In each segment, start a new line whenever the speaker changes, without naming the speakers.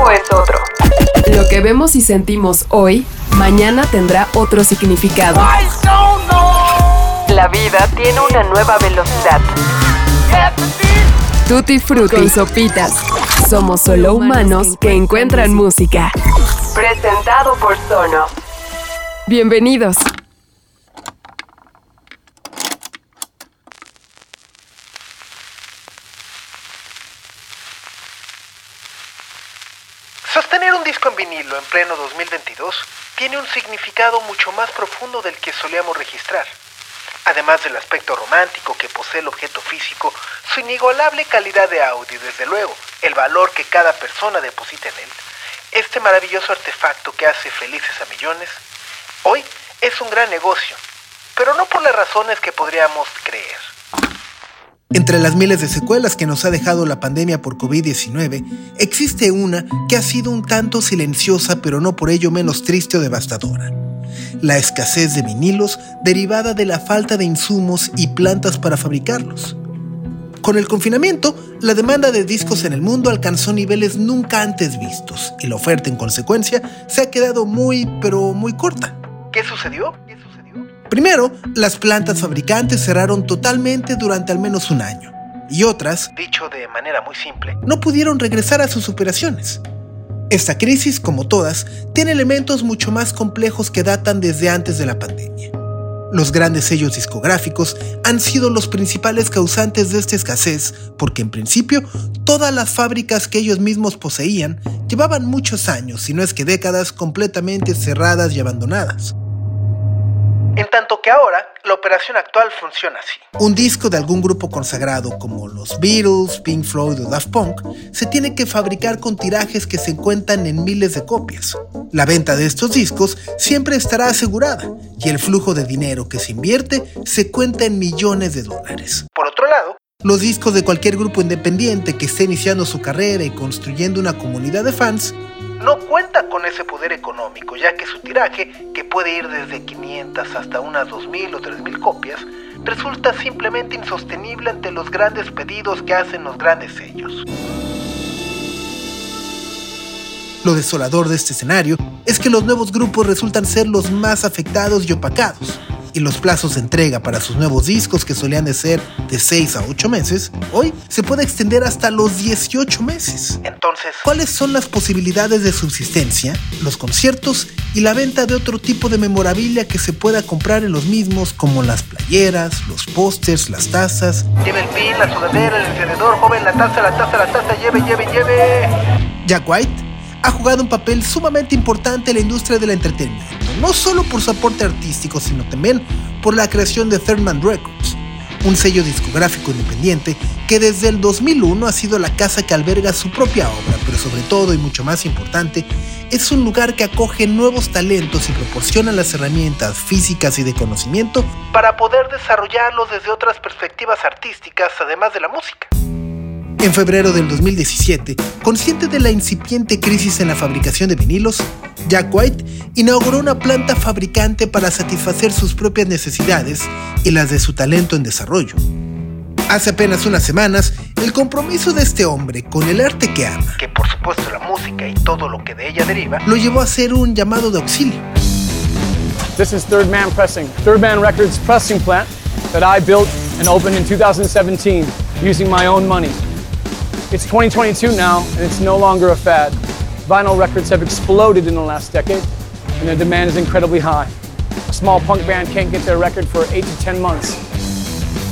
tiempo es otro. Lo que vemos y sentimos hoy, mañana tendrá otro significado. La vida tiene una nueva velocidad. Tutti Frutti Sopitas. Somos solo humanos que encuentran música. Presentado por Sono. Bienvenidos.
Sostener un disco en vinilo en pleno 2022 tiene un significado mucho más profundo del que solíamos registrar. Además del aspecto romántico que posee el objeto físico, su inigualable calidad de audio y desde luego el valor que cada persona deposita en él, este maravilloso artefacto que hace felices a millones, hoy es un gran negocio, pero no por las razones que podríamos creer. Entre las miles de secuelas que nos ha dejado la pandemia por COVID-19, existe una que ha sido un tanto silenciosa pero no por ello menos triste o devastadora. La escasez de vinilos derivada de la falta de insumos y plantas para fabricarlos. Con el confinamiento, la demanda de discos en el mundo alcanzó niveles nunca antes vistos y la oferta en consecuencia se ha quedado muy, pero muy corta. ¿Qué sucedió? Primero, las plantas fabricantes cerraron totalmente durante al menos un año, y otras, dicho de manera muy simple, no pudieron regresar a sus operaciones. Esta crisis, como todas, tiene elementos mucho más complejos que datan desde antes de la pandemia. Los grandes sellos discográficos han sido los principales causantes de esta escasez porque en principio todas las fábricas que ellos mismos poseían llevaban muchos años, si no es que décadas, completamente cerradas y abandonadas. En tanto que ahora, la operación actual funciona así. Un disco de algún grupo consagrado como los Beatles, Pink Floyd o Daft Punk se tiene que fabricar con tirajes que se encuentran en miles de copias. La venta de estos discos siempre estará asegurada y el flujo de dinero que se invierte se cuenta en millones de dólares. Por otro lado, los discos de cualquier grupo independiente que esté iniciando su carrera y construyendo una comunidad de fans no cuenta con ese poder económico, ya que su tiraje, que puede ir desde 500 hasta unas 2.000 o 3.000 copias, resulta simplemente insostenible ante los grandes pedidos que hacen los grandes sellos. Lo desolador de este escenario es que los nuevos grupos resultan ser los más afectados y opacados y los plazos de entrega para sus nuevos discos que solían de ser de 6 a 8 meses, hoy se puede extender hasta los 18 meses. Entonces, ¿cuáles son las posibilidades de subsistencia, los conciertos y la venta de otro tipo de memorabilia que se pueda comprar en los mismos como las playeras, los pósters, las tazas? Lleve el pin, la sudadera, el encendedor, joven, la taza, la taza, la taza, lleve, lleve, lleve. Jack White ha jugado un papel sumamente importante en la industria del entretenimiento, no solo por su aporte artístico, sino también por la creación de Third Records, un sello discográfico independiente que desde el 2001 ha sido la casa que alberga su propia obra, pero sobre todo y mucho más importante, es un lugar que acoge nuevos talentos y proporciona las herramientas físicas y de conocimiento para poder desarrollarlos desde otras perspectivas artísticas, además de la música. En febrero del 2017, consciente de la incipiente crisis en la fabricación de vinilos, Jack White inauguró una planta fabricante para satisfacer sus propias necesidades y las de su talento en desarrollo. Hace apenas unas semanas, el compromiso de este hombre con el arte que ama, que por supuesto la música y todo lo que de ella deriva, lo llevó a hacer un llamado de auxilio.
This is Third Man Pressing, Third Man Records pressing plant that I built and opened in 2017 using my own money. It's 2022 now, and it's no longer a fad. Vinyl records have exploded in the last decade, and their demand is incredibly high. A small punk band can't get their record for 8 to 10 months.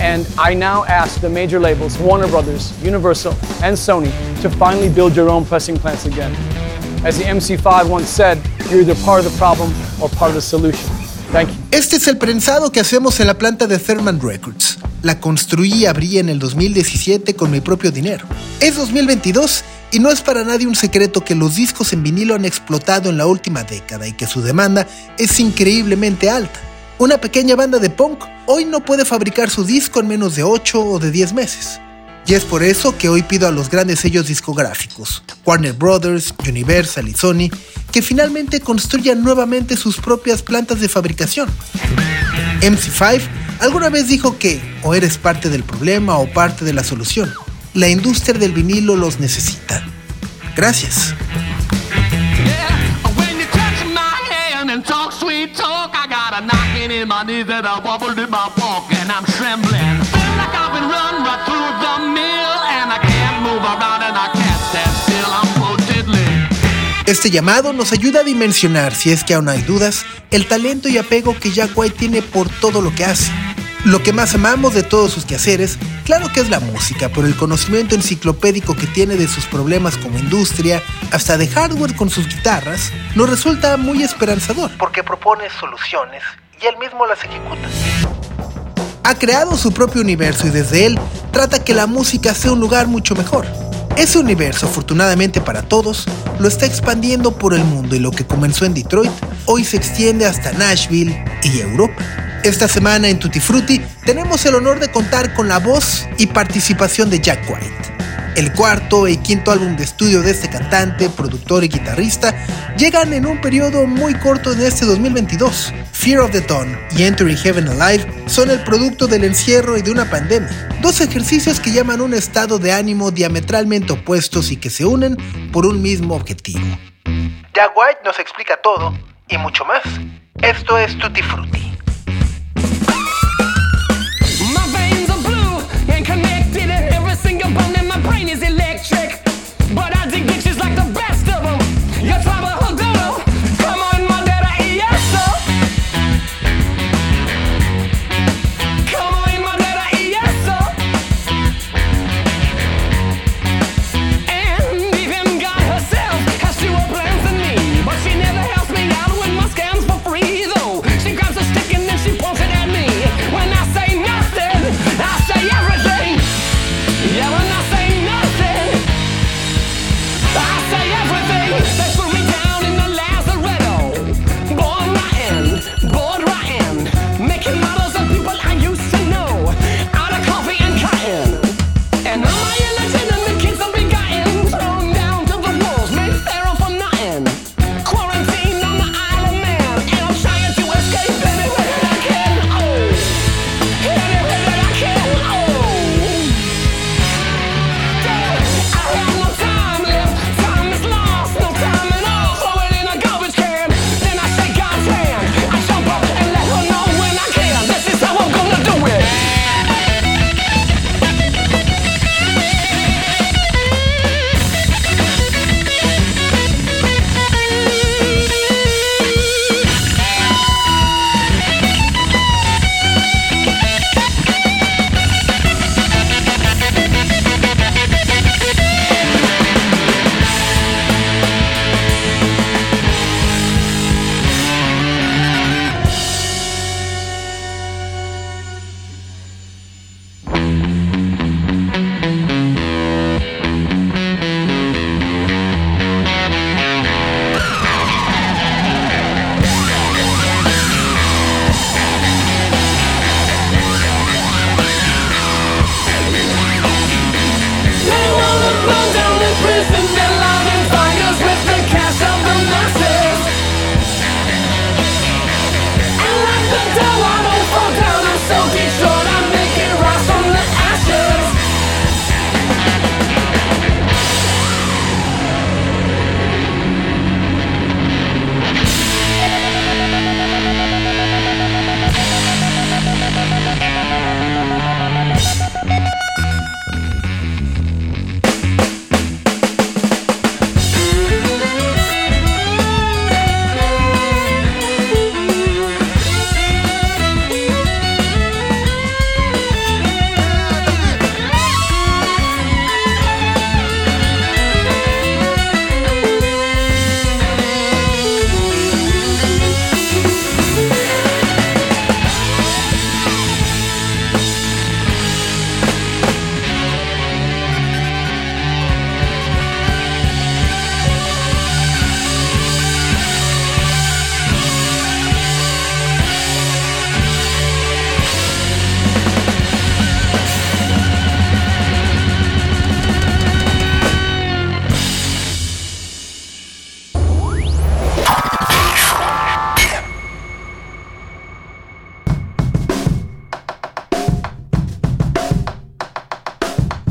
And I now ask the major labels, Warner Brothers, Universal, and Sony, to finally build your own pressing plants again. As the MC5 once said, you're either part of the problem or part of the solution. Thank you.
Este es el prensado que hacemos en la planta de Thurman Records. La construí y abrí en el 2017 con mi propio dinero. Es 2022 y no es para nadie un secreto que los discos en vinilo han explotado en la última década y que su demanda es increíblemente alta. Una pequeña banda de punk hoy no puede fabricar su disco en menos de 8 o de 10 meses. Y es por eso que hoy pido a los grandes sellos discográficos, Warner Brothers, Universal y Sony, que finalmente construyan nuevamente sus propias plantas de fabricación. MC5 Alguna vez dijo que o eres parte del problema o parte de la solución. La industria del vinilo los necesita. Gracias. Este llamado nos ayuda a dimensionar, si es que aún hay dudas, el talento y apego que Jack White tiene por todo lo que hace. Lo que más amamos de todos sus quehaceres, claro que es la música, por el conocimiento enciclopédico que tiene de sus problemas como industria, hasta de hardware con sus guitarras, nos resulta muy esperanzador. Porque propone soluciones y él mismo las ejecuta. Ha creado su propio universo y desde él trata que la música sea un lugar mucho mejor. Ese universo, afortunadamente para todos, lo está expandiendo por el mundo y lo que comenzó en Detroit hoy se extiende hasta Nashville y Europa. Esta semana en Tutti Frutti tenemos el honor de contar con la voz y participación de Jack White. El cuarto y quinto álbum de estudio de este cantante, productor y guitarrista llegan en un periodo muy corto en este 2022. Fear of the Dawn y Entering Heaven Alive son el producto del encierro y de una pandemia. Dos ejercicios que llaman un estado de ánimo diametralmente opuestos y que se unen por un mismo objetivo. Jack White nos explica todo y mucho más. Esto es Tutti Frutti.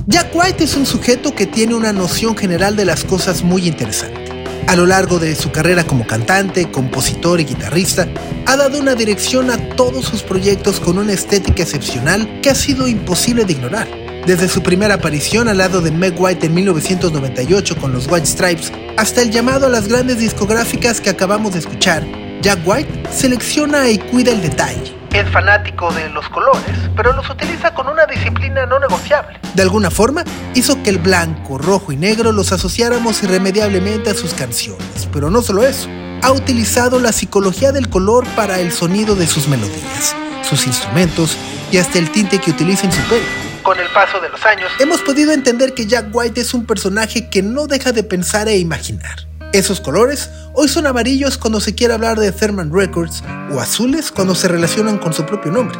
Jack White es un sujeto que tiene una noción general de las cosas muy interesante. A lo largo de su carrera como cantante, compositor y guitarrista, ha dado una dirección a todos sus proyectos con una estética excepcional que ha sido imposible de ignorar. Desde su primera aparición al lado de Meg White en 1998 con los White Stripes, hasta el llamado a las grandes discográficas que acabamos de escuchar, Jack White selecciona y cuida el detalle. Es fanático de los colores, pero los utiliza con una disciplina no negociable. De alguna forma, hizo que el blanco, rojo y negro los asociáramos irremediablemente a sus canciones. Pero no solo eso, ha utilizado la psicología del color para el sonido de sus melodías, sus instrumentos y hasta el tinte que utiliza en su pelo. Con el paso de los años, hemos podido entender que Jack White es un personaje que no deja de pensar e imaginar. Esos colores hoy son amarillos cuando se quiere hablar de Therman Records o azules cuando se relacionan con su propio nombre.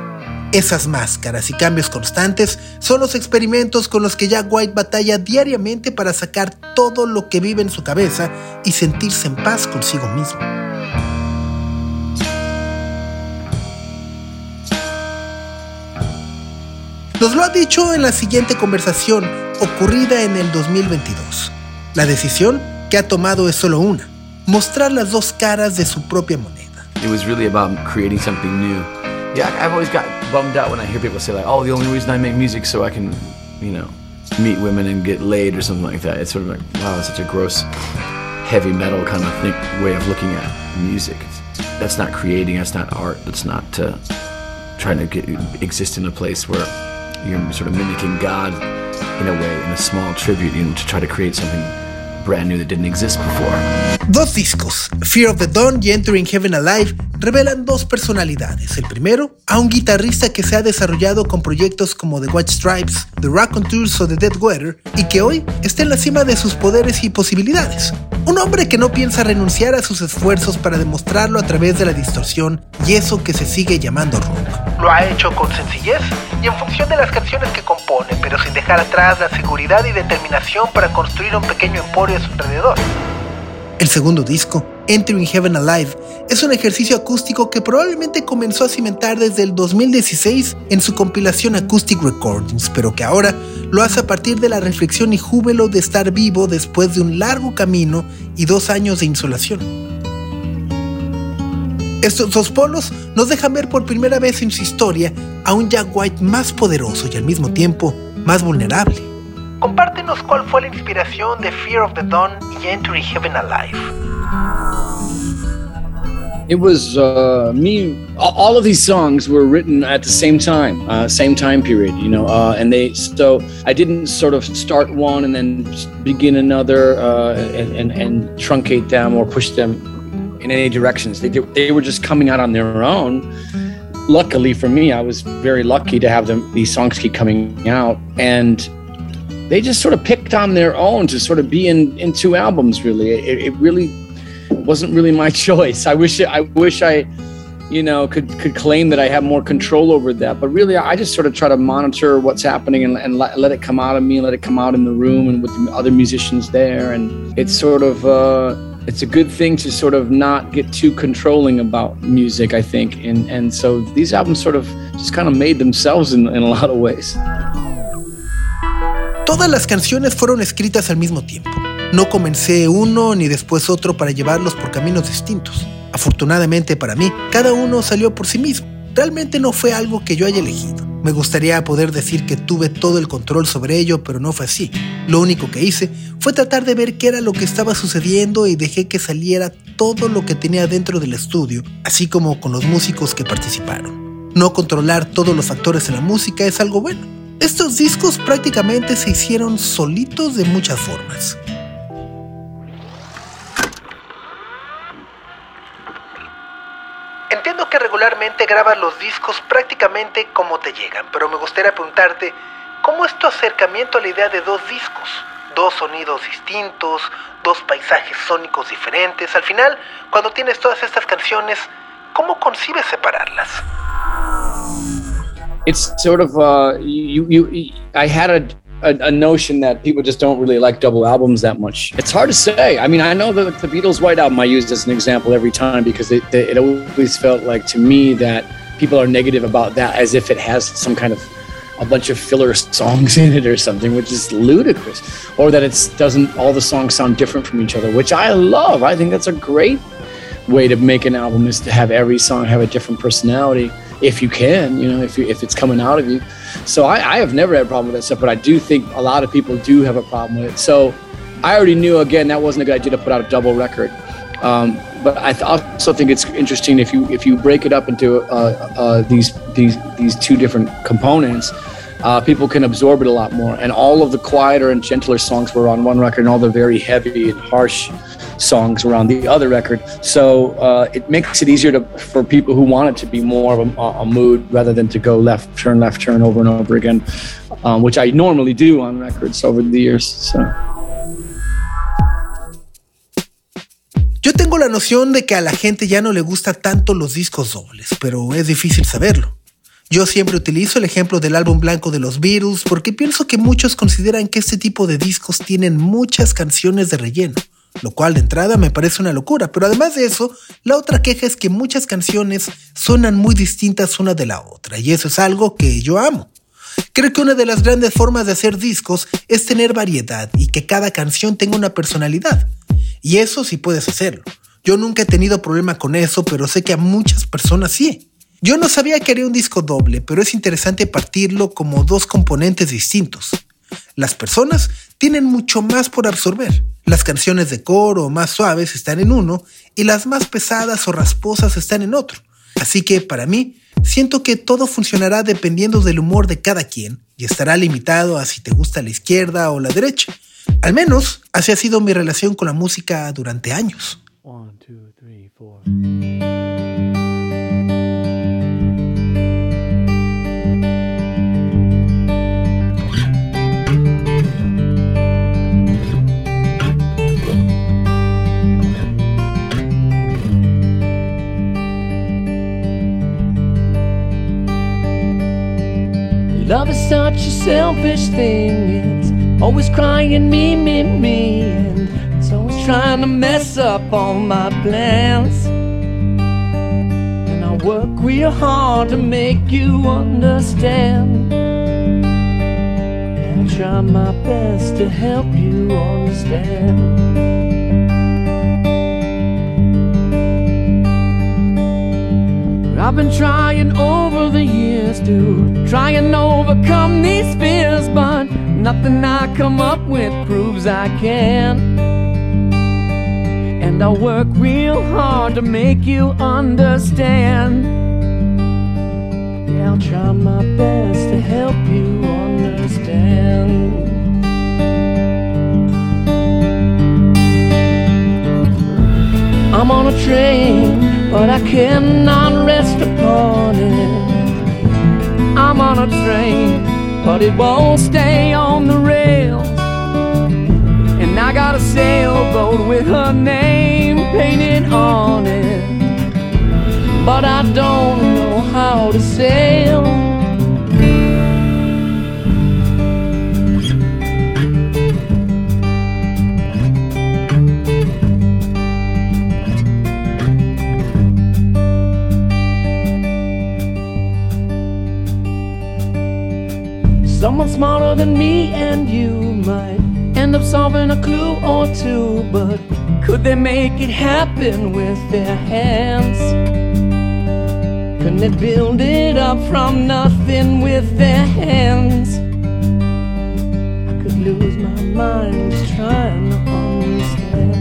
Esas máscaras y cambios constantes son los experimentos con los que Jack White batalla diariamente para sacar todo lo que vive en su cabeza y sentirse en paz consigo mismo. Nos lo ha dicho en la siguiente conversación ocurrida en el 2022. La decisión que ha tomado es solo una, mostrar las dos caras de su propia moneda.
It was really about creating something new. Yeah, I've always got bummed out when I hear people say like, "Oh, the only reason I make music so I can, you know, meet women and get laid or something like that." It's sort of like, wow, that's such a gross, heavy metal kind of think, way of looking at music. That's not creating. That's not art. That's not uh, trying to get, exist in a place where you're sort of mimicking God in a way, in a small tribute, you know, to try to create something brand new that didn't exist before.
Dos discos, Fear of the Dawn y Entering Heaven Alive, revelan dos personalidades. El primero, a un guitarrista que se ha desarrollado con proyectos como The White Stripes, The Tours o The Dead Weather, y que hoy está en la cima de sus poderes y posibilidades. Un hombre que no piensa renunciar a sus esfuerzos para demostrarlo a través de la distorsión y eso que se sigue llamando rock. Lo ha hecho con sencillez y en función de las canciones que compone, pero sin dejar atrás la seguridad y determinación para construir un pequeño emporio a su alrededor. El segundo disco, Entering Heaven Alive, es un ejercicio acústico que probablemente comenzó a cimentar desde el 2016 en su compilación Acoustic Recordings, pero que ahora lo hace a partir de la reflexión y júbilo de estar vivo después de un largo camino y dos años de insolación. Estos dos polos nos dejan ver por primera vez en su historia a un Jack White más poderoso y al mismo tiempo más vulnerable. Compártenos cuál fue la inspiración de Fear of the Dawn y Entering Heaven Alive.
It was uh, me. All of these songs were written at the same time, uh, same time period, you know. Uh, and they so I didn't sort of start one and then begin another uh, and, and, and truncate them or push them in any directions. They they were just coming out on their own. Luckily for me, I was very lucky to have them. These songs keep coming out, and they just sort of picked on their own to sort of be in in two albums. Really, it, it really wasn't really my choice. I wish I wish I, you know, could could claim that I have more control over that. But really, I just sort of try to monitor what's happening and, and let, let it come out of me, let it come out in the room and with the other musicians there. And it's sort of. Uh, it's a good thing to sort of not get too controlling about music, I think. And, and so these albums sort of just kind of made themselves in, in a lot of ways.
Todas las canciones fueron escritas al mismo tiempo. No comencé uno ni después otro para llevarlos por caminos distintos. Afortunadamente para mí, cada uno salió por sí mismo. Realmente no fue algo que yo haya elegido. Me gustaría poder decir que tuve todo el control sobre ello, pero no fue así. Lo único que hice fue tratar de ver qué era lo que estaba sucediendo y dejé que saliera todo lo que tenía dentro del estudio, así como con los músicos que participaron. No controlar todos los factores en la música es algo bueno estos discos prácticamente se hicieron solitos de muchas formas. Entiendo que regularmente grabas los discos prácticamente como te llegan, pero me gustaría preguntarte, ¿cómo es tu acercamiento a la idea de dos discos? Dos sonidos distintos, dos paisajes sónicos diferentes. Al final, cuando tienes todas estas canciones, ¿cómo concibes separarlas?
It's sort of uh, you, you I had a, a, a notion that people just don't really like double albums that much. It's hard to say. I mean, I know that the Beatles' White Album I used as an example every time because it, it, it always felt like to me that people are negative about that as if it has some kind of a bunch of filler songs in it or something, which is ludicrous. Or that it doesn't all the songs sound different from each other, which I love. I think that's a great way to make an album is to have every song have a different personality if you can, you know, if you, if it's coming out of you. So I, I have never had a problem with that stuff, but I do think a lot of people do have a problem with it. So I already knew again that wasn't a good idea to put out a double record. Um, but I th- also think it's interesting if you if you break it up into uh, uh, these these these two different components, uh, people can absorb it a lot more. And all of the quieter and gentler songs were on one record, and all the very heavy and harsh songs were on the other record. So uh, it makes it easier to for people who want it to be more of a, a mood rather than to go left turn left turn over and over again, um, which I normally do on records over the years. So.
Yo tengo la noción de que a la gente ya no le gusta tanto los discos dobles, pero es difícil saberlo. Yo siempre utilizo el ejemplo del álbum blanco de los Beatles porque pienso que muchos consideran que este tipo de discos tienen muchas canciones de relleno, lo cual de entrada me parece una locura, pero además de eso, la otra queja es que muchas canciones suenan muy distintas una de la otra, y eso es algo que yo amo. Creo que una de las grandes formas de hacer discos es tener variedad y que cada canción tenga una personalidad. Y eso sí puedes hacerlo. Yo nunca he tenido problema con eso, pero sé que a muchas personas sí. Yo no sabía que haría un disco doble, pero es interesante partirlo como dos componentes distintos. Las personas tienen mucho más por absorber. Las canciones de coro más suaves están en uno y las más pesadas o rasposas están en otro. Así que para mí, siento que todo funcionará dependiendo del humor de cada quien y estará limitado a si te gusta la izquierda o la derecha. Al menos así ha sido mi relación con la música durante años.
Love is such a selfish thing. It's always crying me, me, me. And it's always trying to mess up all my plans. And I work real hard to make you understand. And I try my best to help you understand. I've been trying over the years to try and overcome these fears, but nothing I come up with proves I can. And I work real hard to make you understand. Yeah, I'll try my best to help you understand. I'm on a train, but I cannot rest upon it. I'm on a train, but it won't stay on the rails. Clue or but could they make it happen with their hands? Couldn't they build it up from nothing with their hands? I could lose my mind just trying to understand.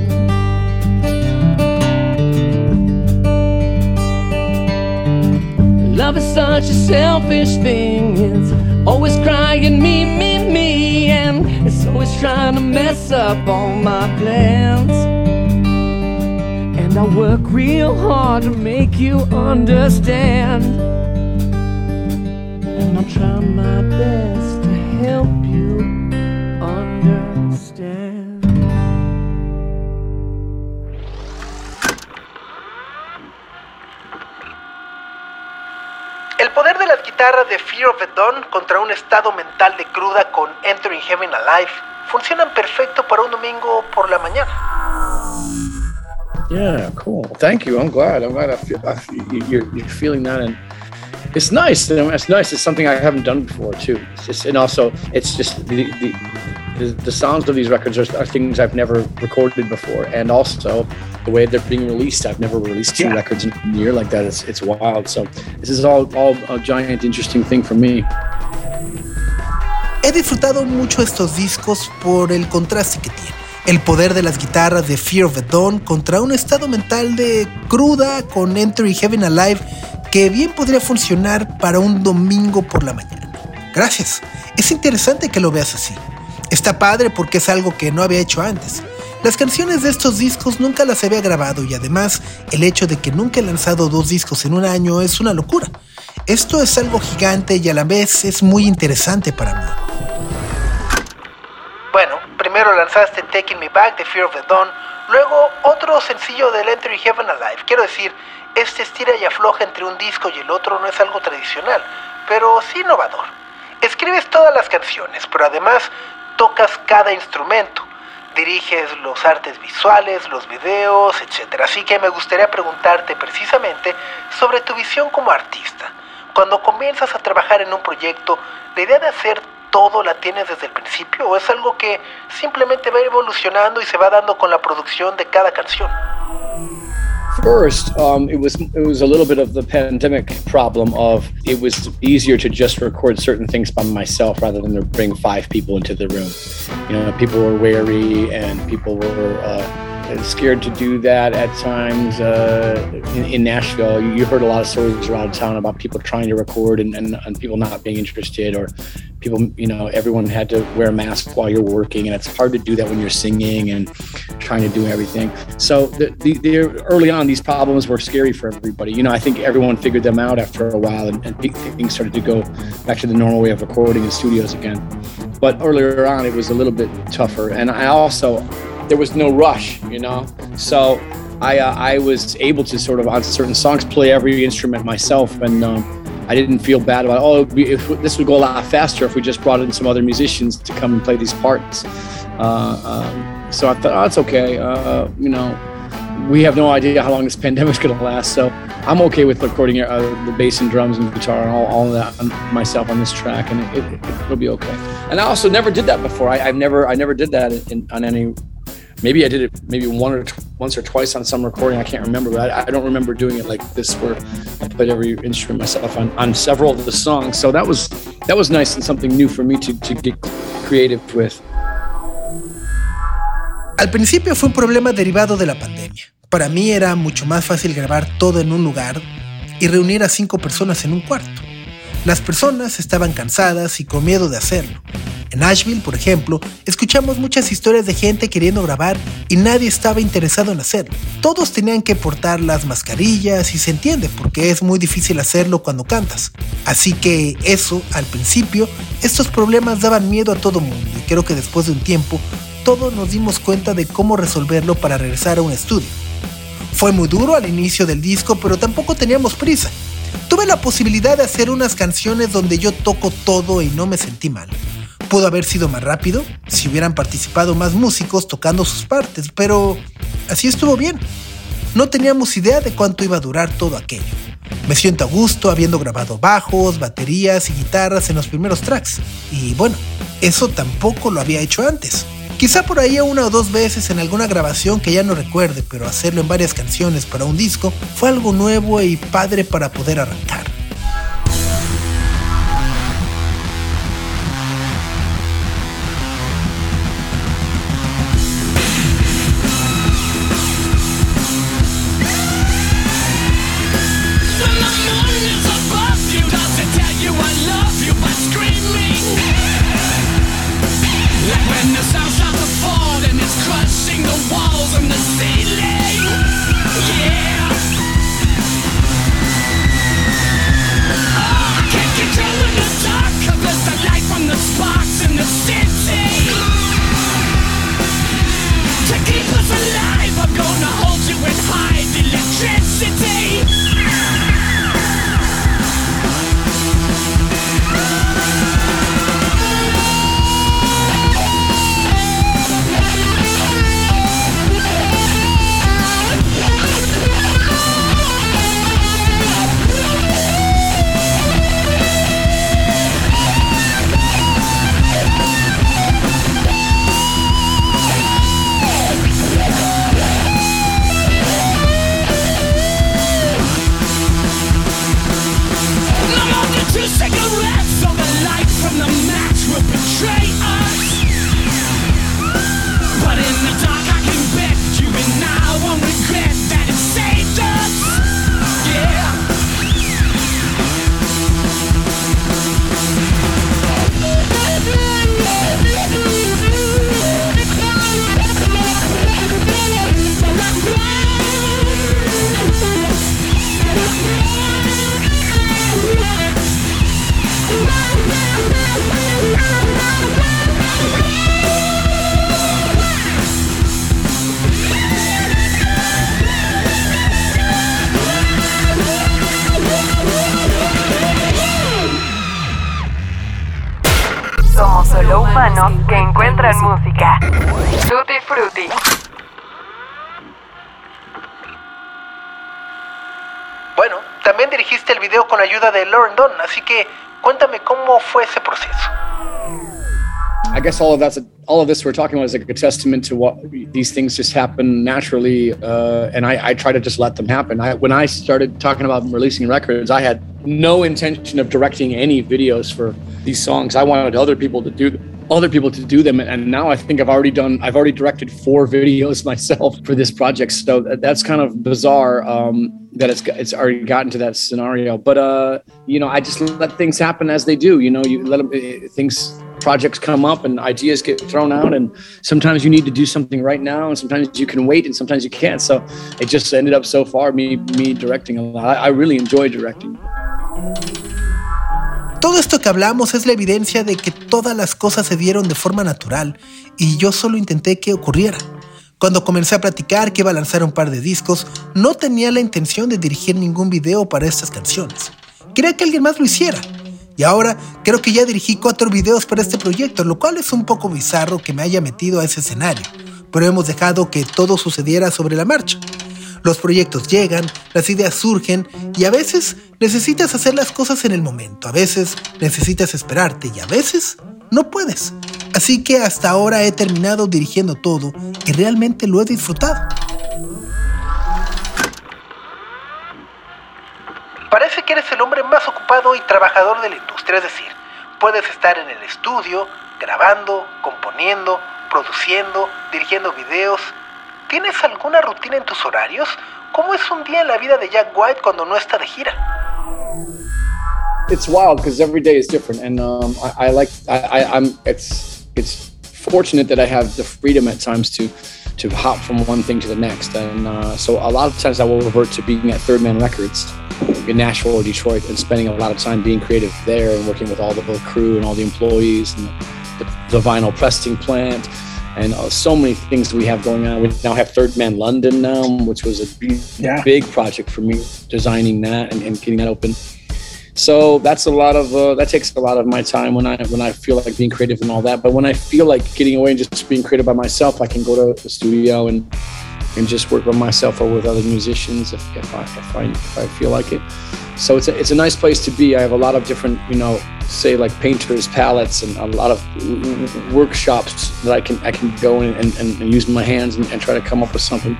Love is such a selfish thing. It's always crying me, me, me, and it's always trying to mess up all my plans. And I work real hard to make you understand. And I'm trying my best to help you understand.
El poder de las guitarras de Fear of the Dawn contra un estado mental de cruda con Entering Heaven Alive funcionan perfecto para un domingo por la mañana.
Yeah, cool. Thank you. I'm glad. I'm glad I feel, I you're, you're feeling that. And It's nice. It's nice. It's something I haven't done before too. Just, and also, it's just the, the the, the sounds of these records are, are, things I've never recorded before, and also the way they're being released. I've never released two yeah. records in a year like that. It's, it's wild. So this is all, all a giant interesting thing for me.
He disfrutado mucho estos discos por el contraste que tiene. El poder de las guitarras de Fear of the Dawn contra un estado mental de cruda con Entry Heaven Alive que bien podría funcionar para un domingo por la mañana. Gracias. Es interesante que lo veas así. Está padre porque es algo que no había hecho antes. Las canciones de estos discos nunca las había grabado y además el hecho de que nunca he lanzado dos discos en un año es una locura. Esto es algo gigante y a la vez es muy interesante para mí.
Bueno, primero lanzaste Taking Me Back de Fear of the Dawn, luego otro sencillo de Entry Heaven Alive. Quiero decir, este estira y afloja entre un disco y el otro no es algo tradicional, pero sí innovador. Escribes todas las canciones, pero además tocas cada instrumento, diriges los artes visuales, los videos, etc. Así que me gustaría preguntarte precisamente sobre tu visión como artista. Cuando comienzas a trabajar en un proyecto, ¿la idea de hacer todo la tienes desde el principio o es algo que simplemente va evolucionando y se va dando con la producción de cada canción?
First, um, it was it was a little bit of the pandemic problem of it was easier to just record certain things by myself rather than to bring five people into the room. You know, people were wary and people were. Uh, scared to do that at times uh, in, in, Nashville. You, you, heard a lot of stories around town about people trying to record and, and, and, people not being interested, or people, you know, everyone had to wear a mask while you're working, and it's hard to do that when you're singing and trying to do everything. So the, the, the early on, these problems were scary for everybody. You know, I think everyone figured them out after a while, and, and things started to go back to the normal way of recording in studios again. But earlier on, it was a little bit tougher, and I also there was no rush, you know. So I uh, I was able to sort of on certain songs play every instrument myself, and um, I didn't feel bad about oh if, this would go a lot faster if we just brought in some other musicians to come and play these parts. Uh, um, so I thought oh it's okay, uh, you know. We have no idea how long this pandemic's going to last, so I'm okay with recording uh, the bass and drums and guitar and all, all of that myself on this track, and it, will it, be okay. And I also never did that before. I, have never I never did that in, on any maybe I did it maybe one or t- once or twice on some recording. I can't remember, but I, I, don't remember doing it like this where I played every instrument myself on, on several of the songs. So that was that was nice and something new for me to, to get creative with.
Al principio fue un problema derivado de la pandemia. Para mí era mucho más fácil grabar todo en un lugar y reunir a cinco personas en un cuarto. Las personas estaban cansadas y con miedo de hacerlo. En Nashville, por ejemplo, escuchamos muchas historias de gente queriendo grabar y nadie estaba interesado en hacerlo. Todos tenían que portar las mascarillas y se entiende porque es muy difícil hacerlo cuando cantas. Así que eso, al principio, estos problemas daban miedo a todo mundo y creo que después de un tiempo todos nos dimos cuenta de cómo resolverlo para regresar a un estudio. Fue muy duro al inicio del disco, pero tampoco teníamos prisa. Tuve la posibilidad de hacer unas canciones donde yo toco todo y no me sentí mal. Pudo haber sido más rápido si hubieran participado más músicos tocando sus partes, pero así estuvo bien. No teníamos idea de cuánto iba a durar todo aquello. Me siento a gusto habiendo grabado bajos, baterías y guitarras en los primeros tracks. Y bueno, eso tampoco lo había hecho antes. Quizá por ahí una o dos veces en alguna grabación que ya no recuerde, pero hacerlo en varias canciones para un disco fue algo nuevo y padre para poder arrancar. De así que cuéntame cómo fue ese proceso.
I guess all of that's all of this we're talking about is like a testament to what these things just happen naturally, uh, and I, I, try to just let them happen. I, when I started talking about releasing records, I had no intention of directing any videos for these songs. I wanted other people to do other people to do them, and now I think I've already done. I've already directed four videos myself for this project, so that's kind of bizarre. Um, that it's it's already gotten to that scenario, but uh, you know, I just let things happen as they do. You know, you let them eh, things projects come up and ideas get thrown out and sometimes you need to do something right now and sometimes you can wait and sometimes you can't so it just ended up so far me me directing a lot i, I really enjoy directing
Todo esto que hablamos es la evidencia de que todas las cosas se dieron de forma natural y yo solo intenté que ocurriera. Cuando comencé a platicar que iba a lanzar un par de discos, no tenía la intención de dirigir ningún video para estas canciones. Quería que alguien más lo hiciera, y ahora creo que ya dirigí cuatro videos para este proyecto, lo cual es un poco bizarro que me haya metido a ese escenario, pero hemos dejado que todo sucediera sobre la marcha. Los proyectos llegan, las ideas surgen y a veces necesitas hacer las cosas en el momento, a veces necesitas esperarte y a veces no puedes. Así que hasta ahora he terminado dirigiendo todo y realmente lo he disfrutado.
Parece que eres el hombre más ocupado y trabajador de la industria, es decir, puedes estar en el estudio, grabando, componiendo, produciendo, dirigiendo videos. ¿Tienes alguna rutina en tus horarios? ¿Cómo es un día en la vida de Jack White cuando no está de gira?
It's wild because every day is different, and um, I, I, like I, I, I'm it's it's fortunate that I have the freedom at times to to hop from one thing to the next, and uh, so a lot of times I will revert to being at Third Man Records in Nashville or Detroit and spending a lot of time being creative there and working with all the crew and all the employees and the, the vinyl pressing plant and uh, so many things we have going on. We now have Third Man London now, which was a big, yeah. big project for me, designing that and, and, getting that open. So that's a lot of uh, that takes a lot of my time when I when I feel like being creative and all that. But when I feel like getting away and just being creative by myself, I can go to the studio and and just work with myself or with other musicians if, if, I, if, I, if I feel like it. So it's a, it's a nice place to be. I have a lot of different, you know, say like painters palettes and a lot of workshops that I can I can go in and, and, and use my hands and, and try to come up with something.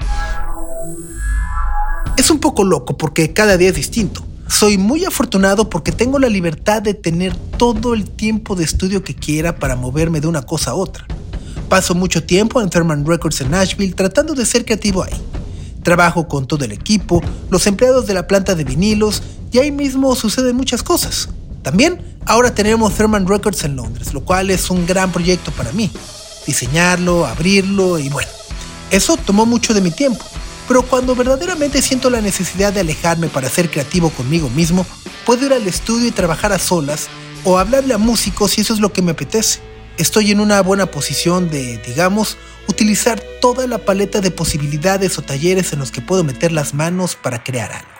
Es un poco loco porque cada día es distinto. Soy muy afortunado porque tengo la libertad de tener todo el tiempo de estudio que quiera para moverme de una cosa a otra. Paso mucho tiempo en Thurman Records en Nashville tratando de ser creativo ahí. Trabajo con todo el equipo, los empleados de la planta de vinilos y ahí mismo suceden muchas cosas. También ahora tenemos Thurman Records en Londres, lo cual es un gran proyecto para mí. Diseñarlo, abrirlo y bueno, eso tomó mucho de mi tiempo. Pero cuando verdaderamente siento la necesidad de alejarme para ser creativo conmigo mismo, puedo ir al estudio y trabajar a solas o hablarle a músicos si eso es lo que me apetece estoy en una buena posición de, digamos, utilizar toda la paleta de posibilidades o talleres en los que puedo meter las manos para crear algo.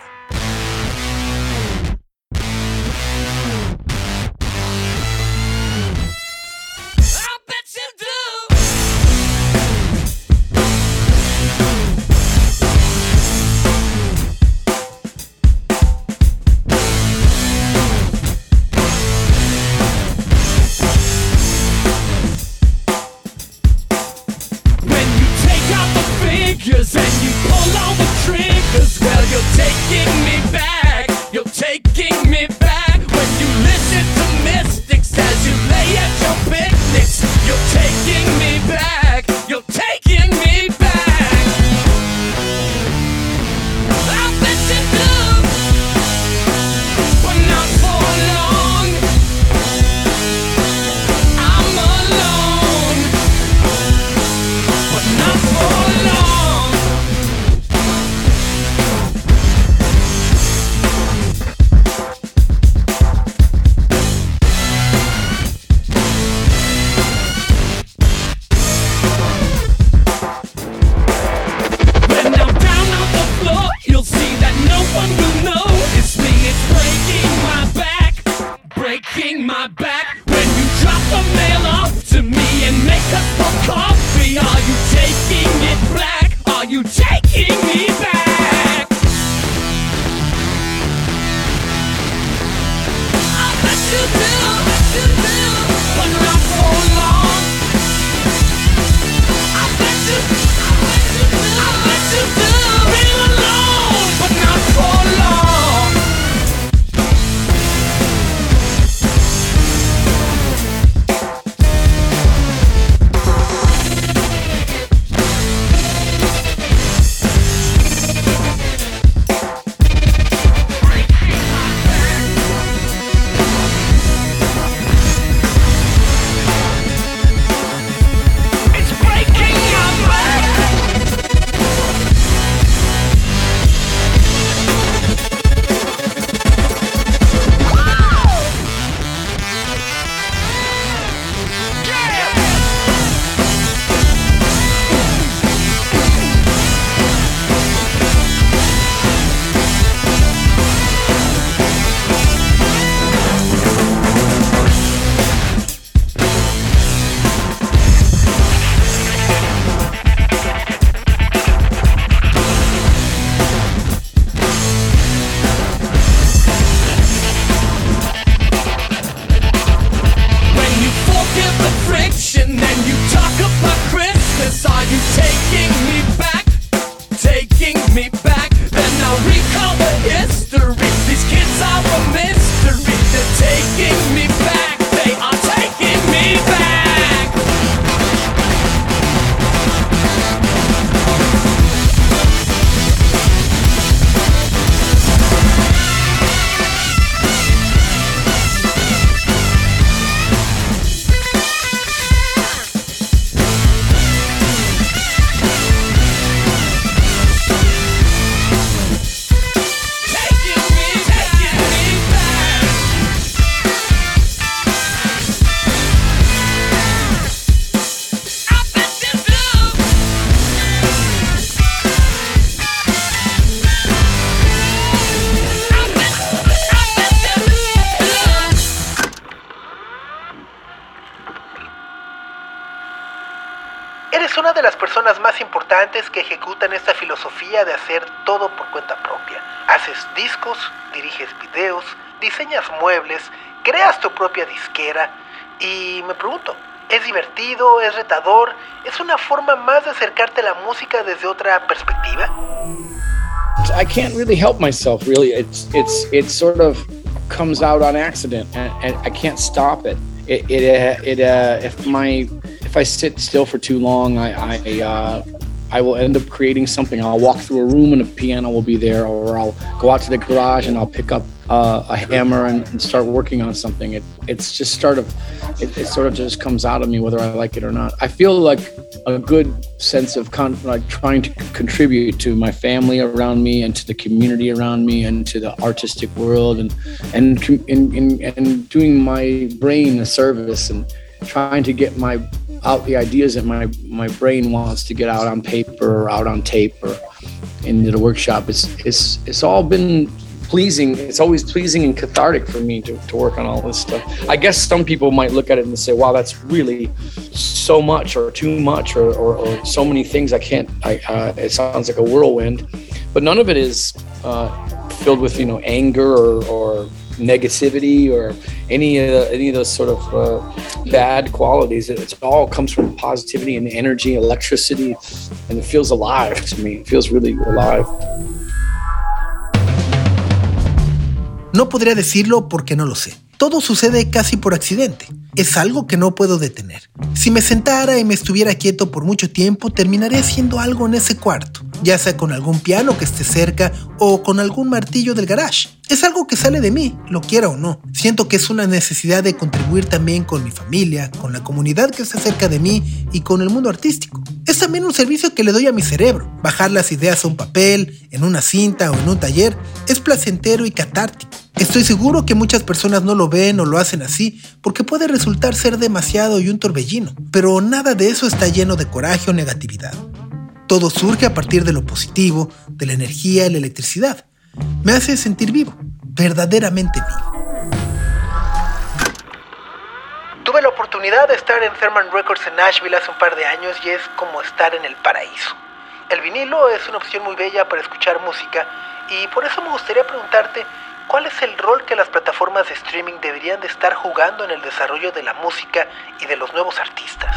Personas más importantes que ejecutan esta filosofía de hacer todo por cuenta propia. Haces discos, diriges videos, diseñas muebles, creas tu propia disquera y me pregunto, ¿es divertido? ¿Es retador? ¿Es una forma más de acercarte a la música desde otra perspectiva?
I can't really help myself. Really, it's it's it sort of comes out on accident, and, and I can't stop it. It it, uh, it uh, if my if I sit still for too long, I I uh, I will end up creating something. I'll walk through a room and a piano will be there, or I'll go out to the garage and I'll pick up uh, a hammer and, and, start working on something. It, it's just sort of, it, it, sort of just comes out of me whether I like it or not. I feel like a good sense of con- like trying to contribute to my family around me and to the community around me and to the artistic world and and and, and, and doing my brain a service and trying to get my out the ideas that my my brain wants to get out on paper or out on tape or into the workshop. It's it's it's all been pleasing. It's always pleasing and cathartic for me to, to work on all this stuff. I guess some people might look at it and say, "Wow, that's really so much or too much or, or, or so many things I can't." I, uh, it sounds like a whirlwind, but none of it is uh, filled with you know anger or, or negativity or any of the, any of those sort of uh, bad qualities. It, it all comes from positivity and energy, electricity, and it feels alive to me. It feels really alive.
No podría decirlo porque no lo sé. Todo sucede casi por accidente. Es algo que no puedo detener. Si me sentara y me estuviera quieto por mucho tiempo, terminaría haciendo algo en ese cuarto, ya sea con algún piano que esté cerca o con algún martillo del garage. Es algo que sale de mí, lo quiera o no. Siento que es una necesidad de contribuir también con mi familia, con la comunidad que está cerca de mí y con el mundo artístico. Es también un servicio que le doy a mi cerebro. Bajar las ideas a un papel, en una cinta o en un taller, es placentero y catártico. Estoy seguro que muchas personas no lo ven o lo hacen así porque puede resultar ser demasiado y un torbellino, pero nada de eso está lleno de coraje o negatividad. Todo surge a partir de lo positivo, de la energía y la electricidad. Me hace sentir vivo, verdaderamente vivo.
Tuve la oportunidad de estar en Therman Records en Nashville hace un par de años y es como estar en el paraíso. El vinilo es una opción muy bella para escuchar música y por eso me gustaría preguntarte ¿Cuál es el rol que las plataformas de streaming deberían de estar jugando en el desarrollo de la música y de los nuevos artistas?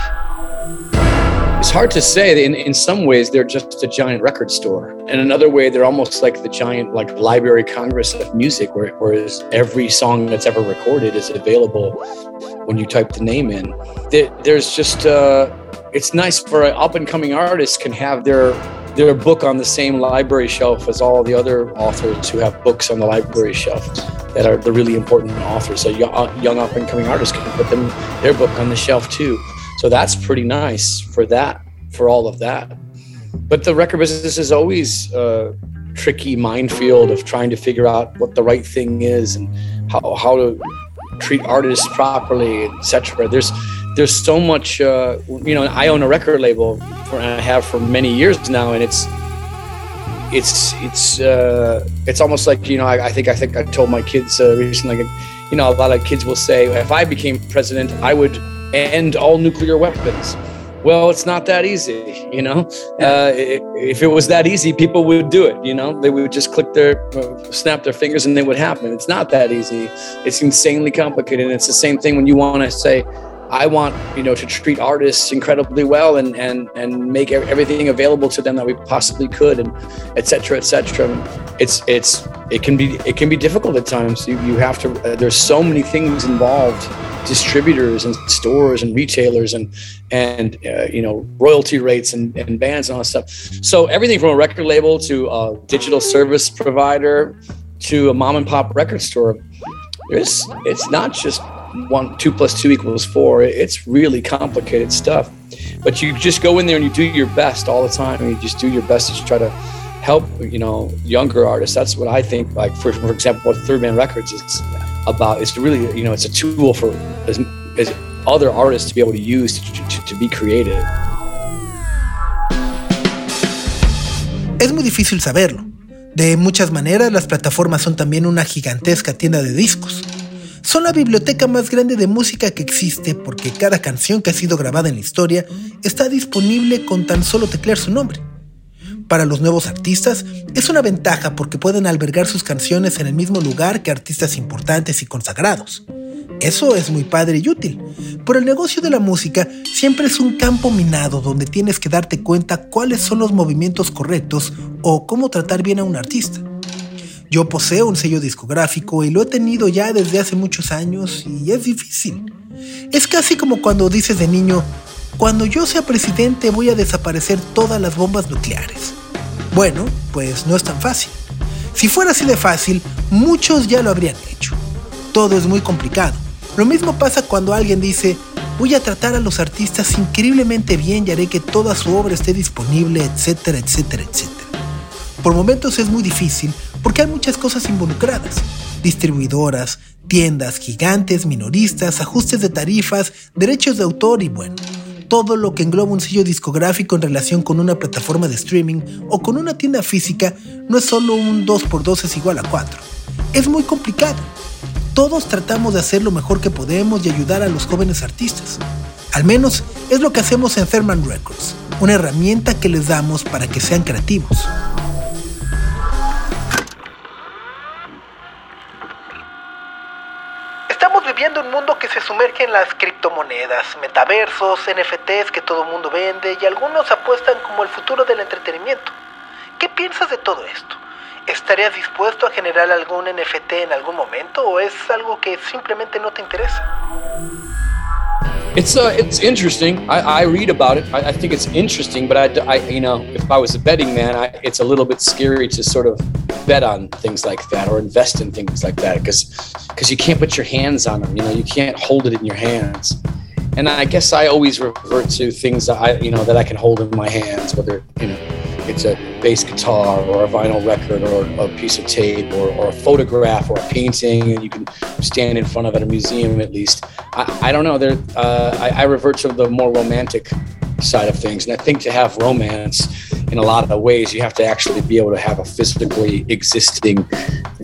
It's hard to say. In, in some ways, they're just a giant record store. In another way, they're almost like the giant like Library Congress of music, where, whereas every song that's ever recorded is available when you type the name in. There, there's just uh, it's nice for up and coming artists can have their their book on the same library shelf as all the other authors who have books on the library shelf that are the really important authors. So uh, young, young up and coming artists can put them their book on the shelf too. So that's pretty nice for that, for all of that. But the record business is always a tricky minefield of trying to figure out what the right thing is and how, how to treat artists properly, etc. There's there's so much. Uh, you know, I own a record label, for, and I have for many years now, and it's it's it's uh, it's almost like you know. I, I think I think I told my kids uh, recently. Like, you know, a lot of kids will say, if I became president, I would end all nuclear weapons. Well, it's not that easy, you know. Uh, if it was that easy, people would do it. You know, they would just click their, uh, snap their fingers, and it would happen. It's not that easy. It's insanely complicated. And it's the same thing when you want to say, I want you know to treat artists incredibly well and and and make everything available to them that we possibly could and etc etc it's it's it can be it can be difficult at times. You, you have to uh, there's so many things involved distributors and stores and retailers and and uh, you know royalty rates and, and bands and all that stuff. So everything from a record label to a digital service provider to a mom and pop record store there's it's not just one two plus two equals four. It's really complicated stuff. But you just go in there and you do your best all the time. And you just do your best to try to help, you know, younger artists. That's what I think. Like for, for example, what Third Man Records is about. It's really, you know, it's a tool for as, as other artists to be able to use to, to, to be creative.
Es muy difícil saberlo. De muchas maneras, las plataformas son también una gigantesca tienda de discos.
Son la biblioteca más grande de música que existe porque cada canción que ha sido grabada en la historia está disponible con tan solo teclear su nombre. Para los nuevos artistas es una ventaja porque pueden albergar sus canciones en el mismo lugar que artistas importantes y consagrados. Eso es muy padre y útil, pero el negocio de la música siempre es un campo minado donde tienes que darte cuenta cuáles son los movimientos correctos o cómo tratar bien a un artista. Yo poseo un sello discográfico y lo he tenido ya desde hace muchos años y es difícil. Es casi como cuando dices de niño, cuando yo sea presidente voy a desaparecer todas las bombas nucleares. Bueno, pues no es tan fácil. Si fuera así de fácil, muchos ya lo habrían hecho. Todo es muy complicado. Lo mismo pasa cuando alguien dice, voy a tratar a los artistas increíblemente bien y haré que toda su obra esté disponible, etcétera, etcétera, etcétera. Por momentos es muy difícil porque hay muchas cosas involucradas. Distribuidoras, tiendas, gigantes, minoristas, ajustes de tarifas, derechos de autor y bueno, todo lo que engloba un sello discográfico en relación con una plataforma de streaming o con una tienda física no es solo un 2x2 es igual a 4. Es muy complicado todos tratamos de hacer lo mejor que podemos y ayudar a los jóvenes artistas. Al menos es lo que hacemos en Therman Records, una herramienta que les damos para que sean creativos.
Se sumerge en las criptomonedas, metaversos, NFTs que todo mundo vende y algunos apuestan como el futuro del entretenimiento. ¿Qué piensas de todo esto? ¿Estarías dispuesto a generar algún NFT en algún momento o es algo que simplemente no te interesa?
It's uh, it's interesting. I, I read about it. I, I think it's interesting, but I, I, you know, if I was a betting man, I, it's a little bit scary to sort of bet on things like that or invest in things like that because because you can't put your hands on them. You know, you can't hold it in your hands. And I guess I always revert to things that I, you know, that I can hold in my hands, whether you know it's a bass guitar or a vinyl record or a piece of tape or, or a photograph or a painting and you can stand in front of at a museum at least. I, I don't know there uh, I, I revert to the more romantic side of things. And i think to have romance in a lot of ways you have to actually be able to have a physically existing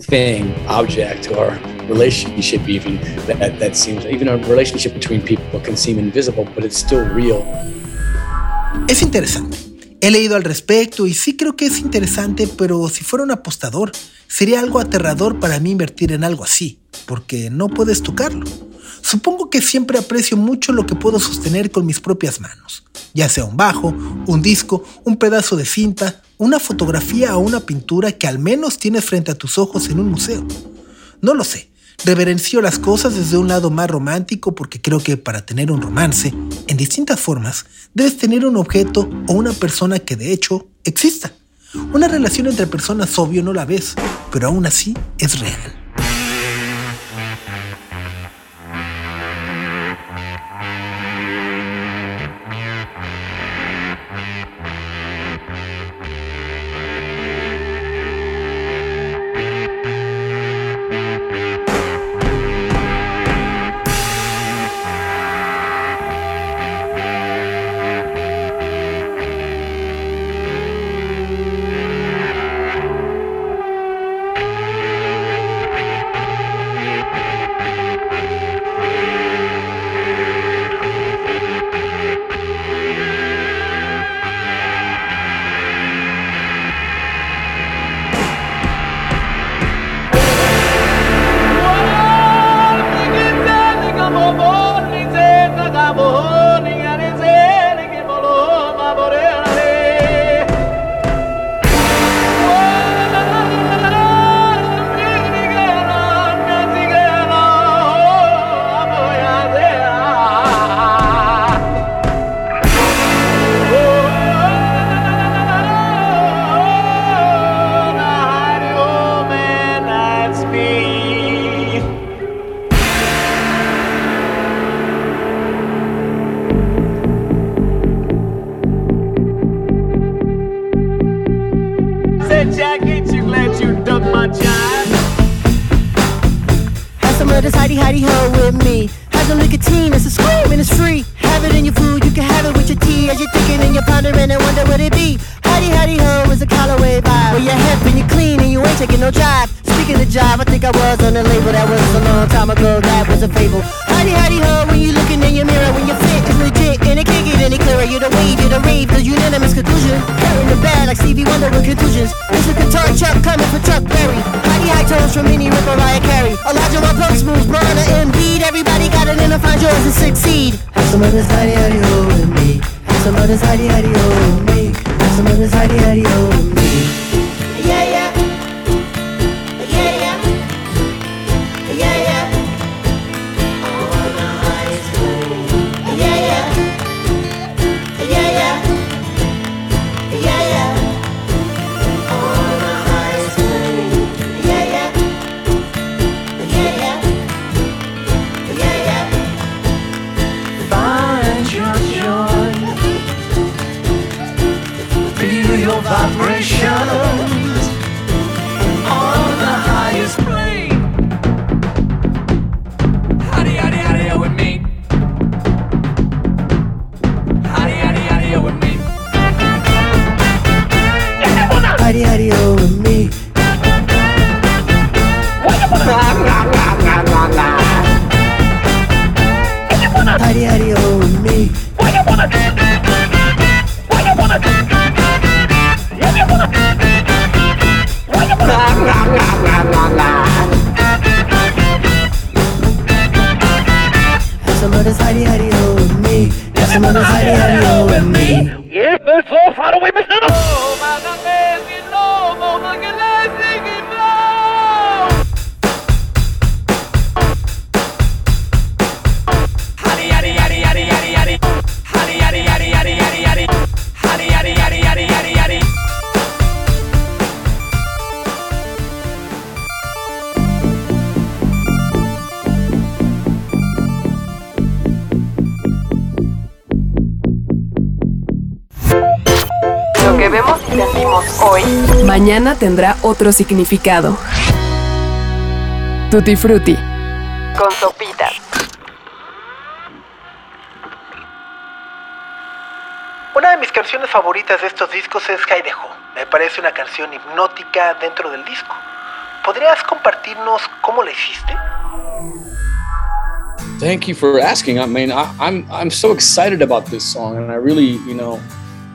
thing object or relationship even that, that seems even a relationship between people can seem invisible but it's still real.
Es interesante He leído al respecto y sí creo que es interesante, pero si fuera un apostador, sería algo aterrador para mí invertir en algo así, porque no puedes tocarlo. Supongo que siempre aprecio mucho lo que puedo sostener con mis propias manos, ya sea un bajo, un disco, un pedazo de cinta, una fotografía o una pintura que al menos tienes frente a tus ojos en un museo. No lo sé, Reverencio las cosas desde un lado más romántico porque creo que para tener un romance, en distintas formas, debes tener un objeto o una persona que de hecho exista. Una relación entre personas obvio no la ves, pero aún así es real.
hidey ho with me. Has a nicotine, it's a scream and it's free. Have it in your food, you can have it with your tea. As you're thinking and you're pondering and wonder what it be. Hidey hidey ho is a Callaway vibe. Where you're hip and you're clean and you ain't taking no jive. Speaking of jive, I think I was on a label that was a long time ago. That was a fable. Hidey hidey ho when you looking in your mirror when you're fit is legit and it any clearer. You're the wave, you're the rave, the unanimous conclusion. Carrying the bad like Stevie Wonder with contusions. A guitar Chuck coming for Chuck Berry. Howdy, high tones from Minnie Rip Mariah Carey. Elijah, my plug smooth, Brana, Embiid. Everybody got it in to find yours and succeed. Have some of this ho with me. Have some of this with me. Have some of this ho with me.
love. Mañana tendrá otro significado. Tutti Frutti. Con sopitas.
Una de mis canciones favoritas de estos discos es Haideho. Me parece una canción hipnótica dentro del disco. ¿Podrías compartirnos cómo la hiciste?
Thank you for asking. I mean, I, I'm I'm so excited about this song, and I really, you know,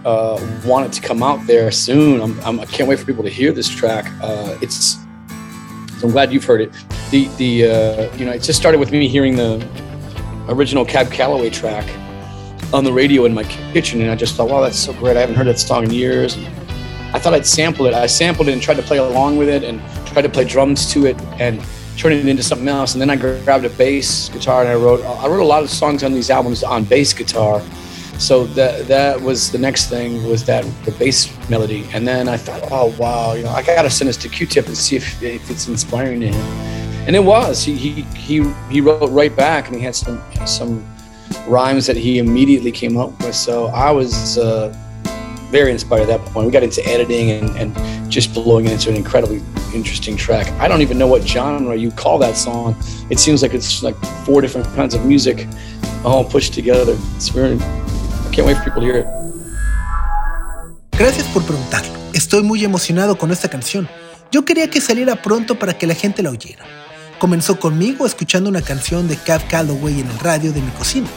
uh, want it to come out there soon. I'm, I'm I can't wait for people to hear this track. Uh, it's so I'm glad you've heard it. The the uh, you know, it just started with me hearing the original Cab Calloway track on the radio in my kitchen, and I just thought, wow, that's so great. I haven't heard that song in years. And I thought I'd sample it. I sampled it and tried to play along with it, and tried to play drums to it, and turn it into something else. And then I grabbed a bass guitar and I wrote I wrote a lot of songs on these albums on bass guitar. So that that was the next thing was that the bass melody. And then I thought, oh wow, you know, I gotta send this to Q-Tip and see if, if it's inspiring to him. And it was. He he he he wrote right back and he had some some rhymes that he immediately came up with. So I was uh, very inspired at that point. We got into editing and, and just blowing it into an incredibly interesting track. I don't even know what genre you call that song. It seems like it's like four different kinds of music all pushed together. It's very,
Gracias por preguntarlo. Estoy muy emocionado con esta canción. Yo quería que saliera pronto para que la gente la oyera. Comenzó conmigo escuchando una canción de Cab Calloway en el radio de mi cocina.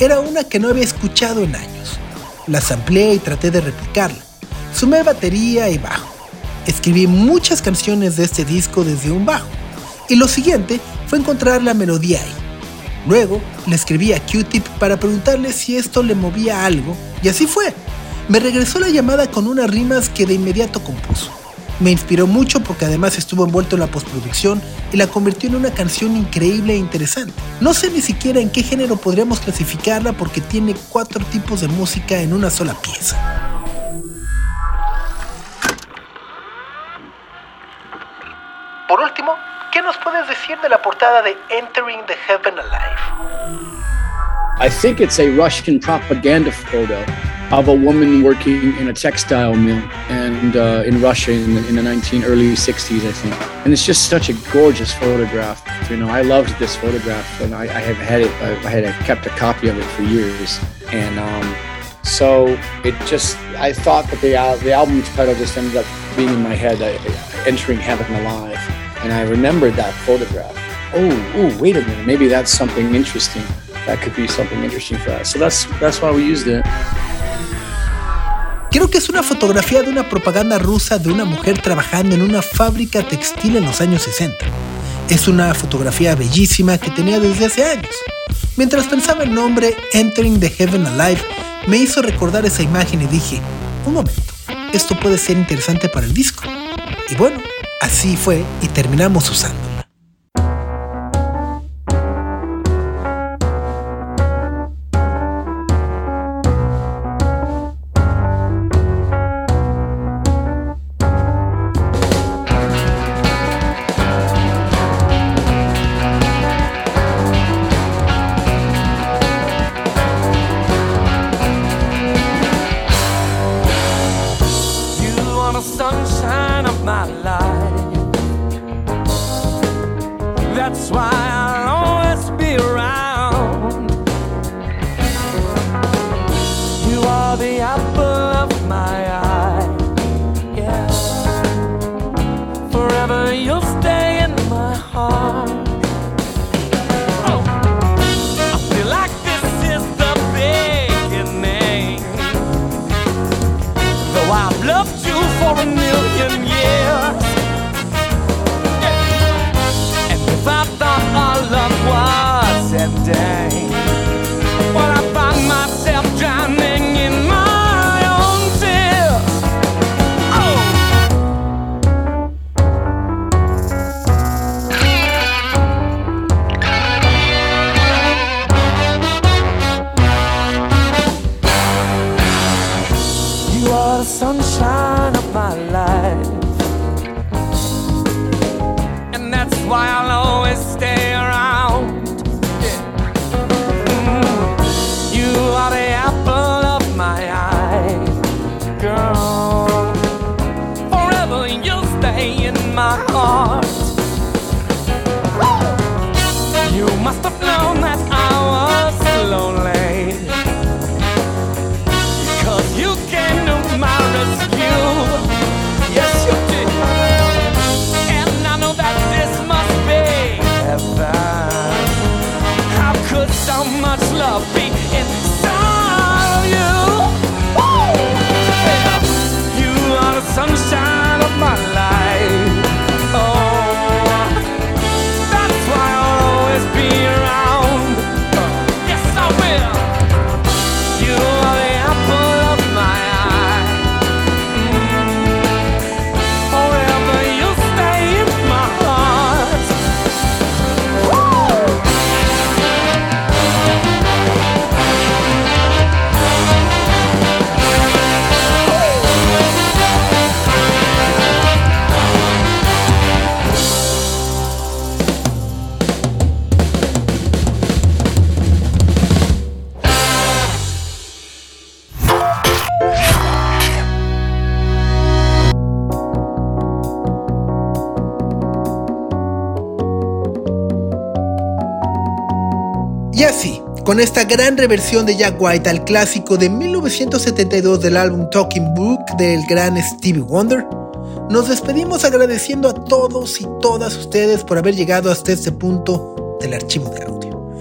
Era una que no había escuchado en años. La amplié y traté de replicarla. Sumé batería y bajo. Escribí muchas canciones de este disco desde un bajo. Y lo siguiente fue encontrar la melodía ahí. Luego le escribí a Q-Tip para preguntarle si esto le movía algo, y así fue. Me regresó la llamada con unas rimas que de inmediato compuso. Me inspiró mucho porque además estuvo envuelto en la postproducción y la convirtió en una canción increíble e interesante. No sé ni siquiera en qué género podríamos clasificarla porque tiene cuatro tipos de música en una sola pieza.
Por último, ¿qué nos puedes decir de la portada de Entering the Heaven Alive?
I think it's a Russian propaganda photo of a woman working in a textile mill and uh, in Russia in the, in the 19 early 60s, I think. And it's just such a gorgeous photograph. You know, I loved this photograph, and I, I have had it. I, I had kept a copy of it for years, and um, so it just. I thought that the al- the album title just ended up being in my head, uh, "Entering Heaven Alive." And I remembered that photograph. Oh, oh, wait a minute, maybe that's something interesting. That could be something interesting for us. So that's that's why we used it.
Creo que es una fotografía de una propaganda rusa de una mujer trabajando en una fábrica textil en los años 60. Es una fotografía bellísima que tenía desde hace años. Mientras pensaba el nombre Entering the Heaven Alive, me hizo recordar esa imagen y dije, un momento, esto puede ser interesante para el disco. Y bueno, así fue y terminamos usándola. Con esta gran reversión de Jack White al clásico de 1972 del álbum Talking Book del gran Stevie Wonder, nos despedimos agradeciendo a todos y todas ustedes por haber llegado hasta este punto del archivo de audio.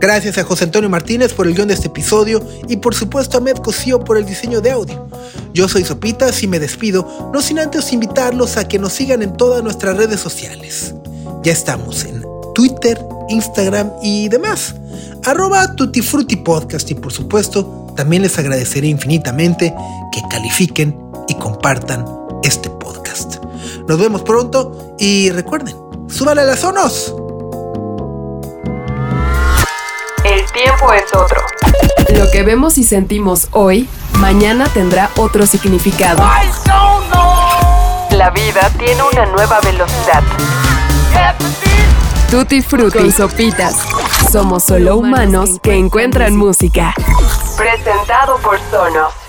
Gracias a José Antonio Martínez por el guion de este episodio y por supuesto a Med Cosío por el diseño de audio. Yo soy Sopitas y me despido, no sin antes invitarlos a que nos sigan en todas nuestras redes sociales. Ya estamos en Twitter, Instagram y demás. Arroba Tutti Frutti Podcast y por supuesto también les agradeceré infinitamente que califiquen y compartan este podcast. Nos vemos pronto y recuerden, súbale a las zonos.
El tiempo es otro. Lo que vemos y sentimos hoy, mañana tendrá otro significado. La vida tiene una nueva velocidad. Tutti Frutti con Sopitas. Somos solo humanos que encuentran música. Presentado por Sonos.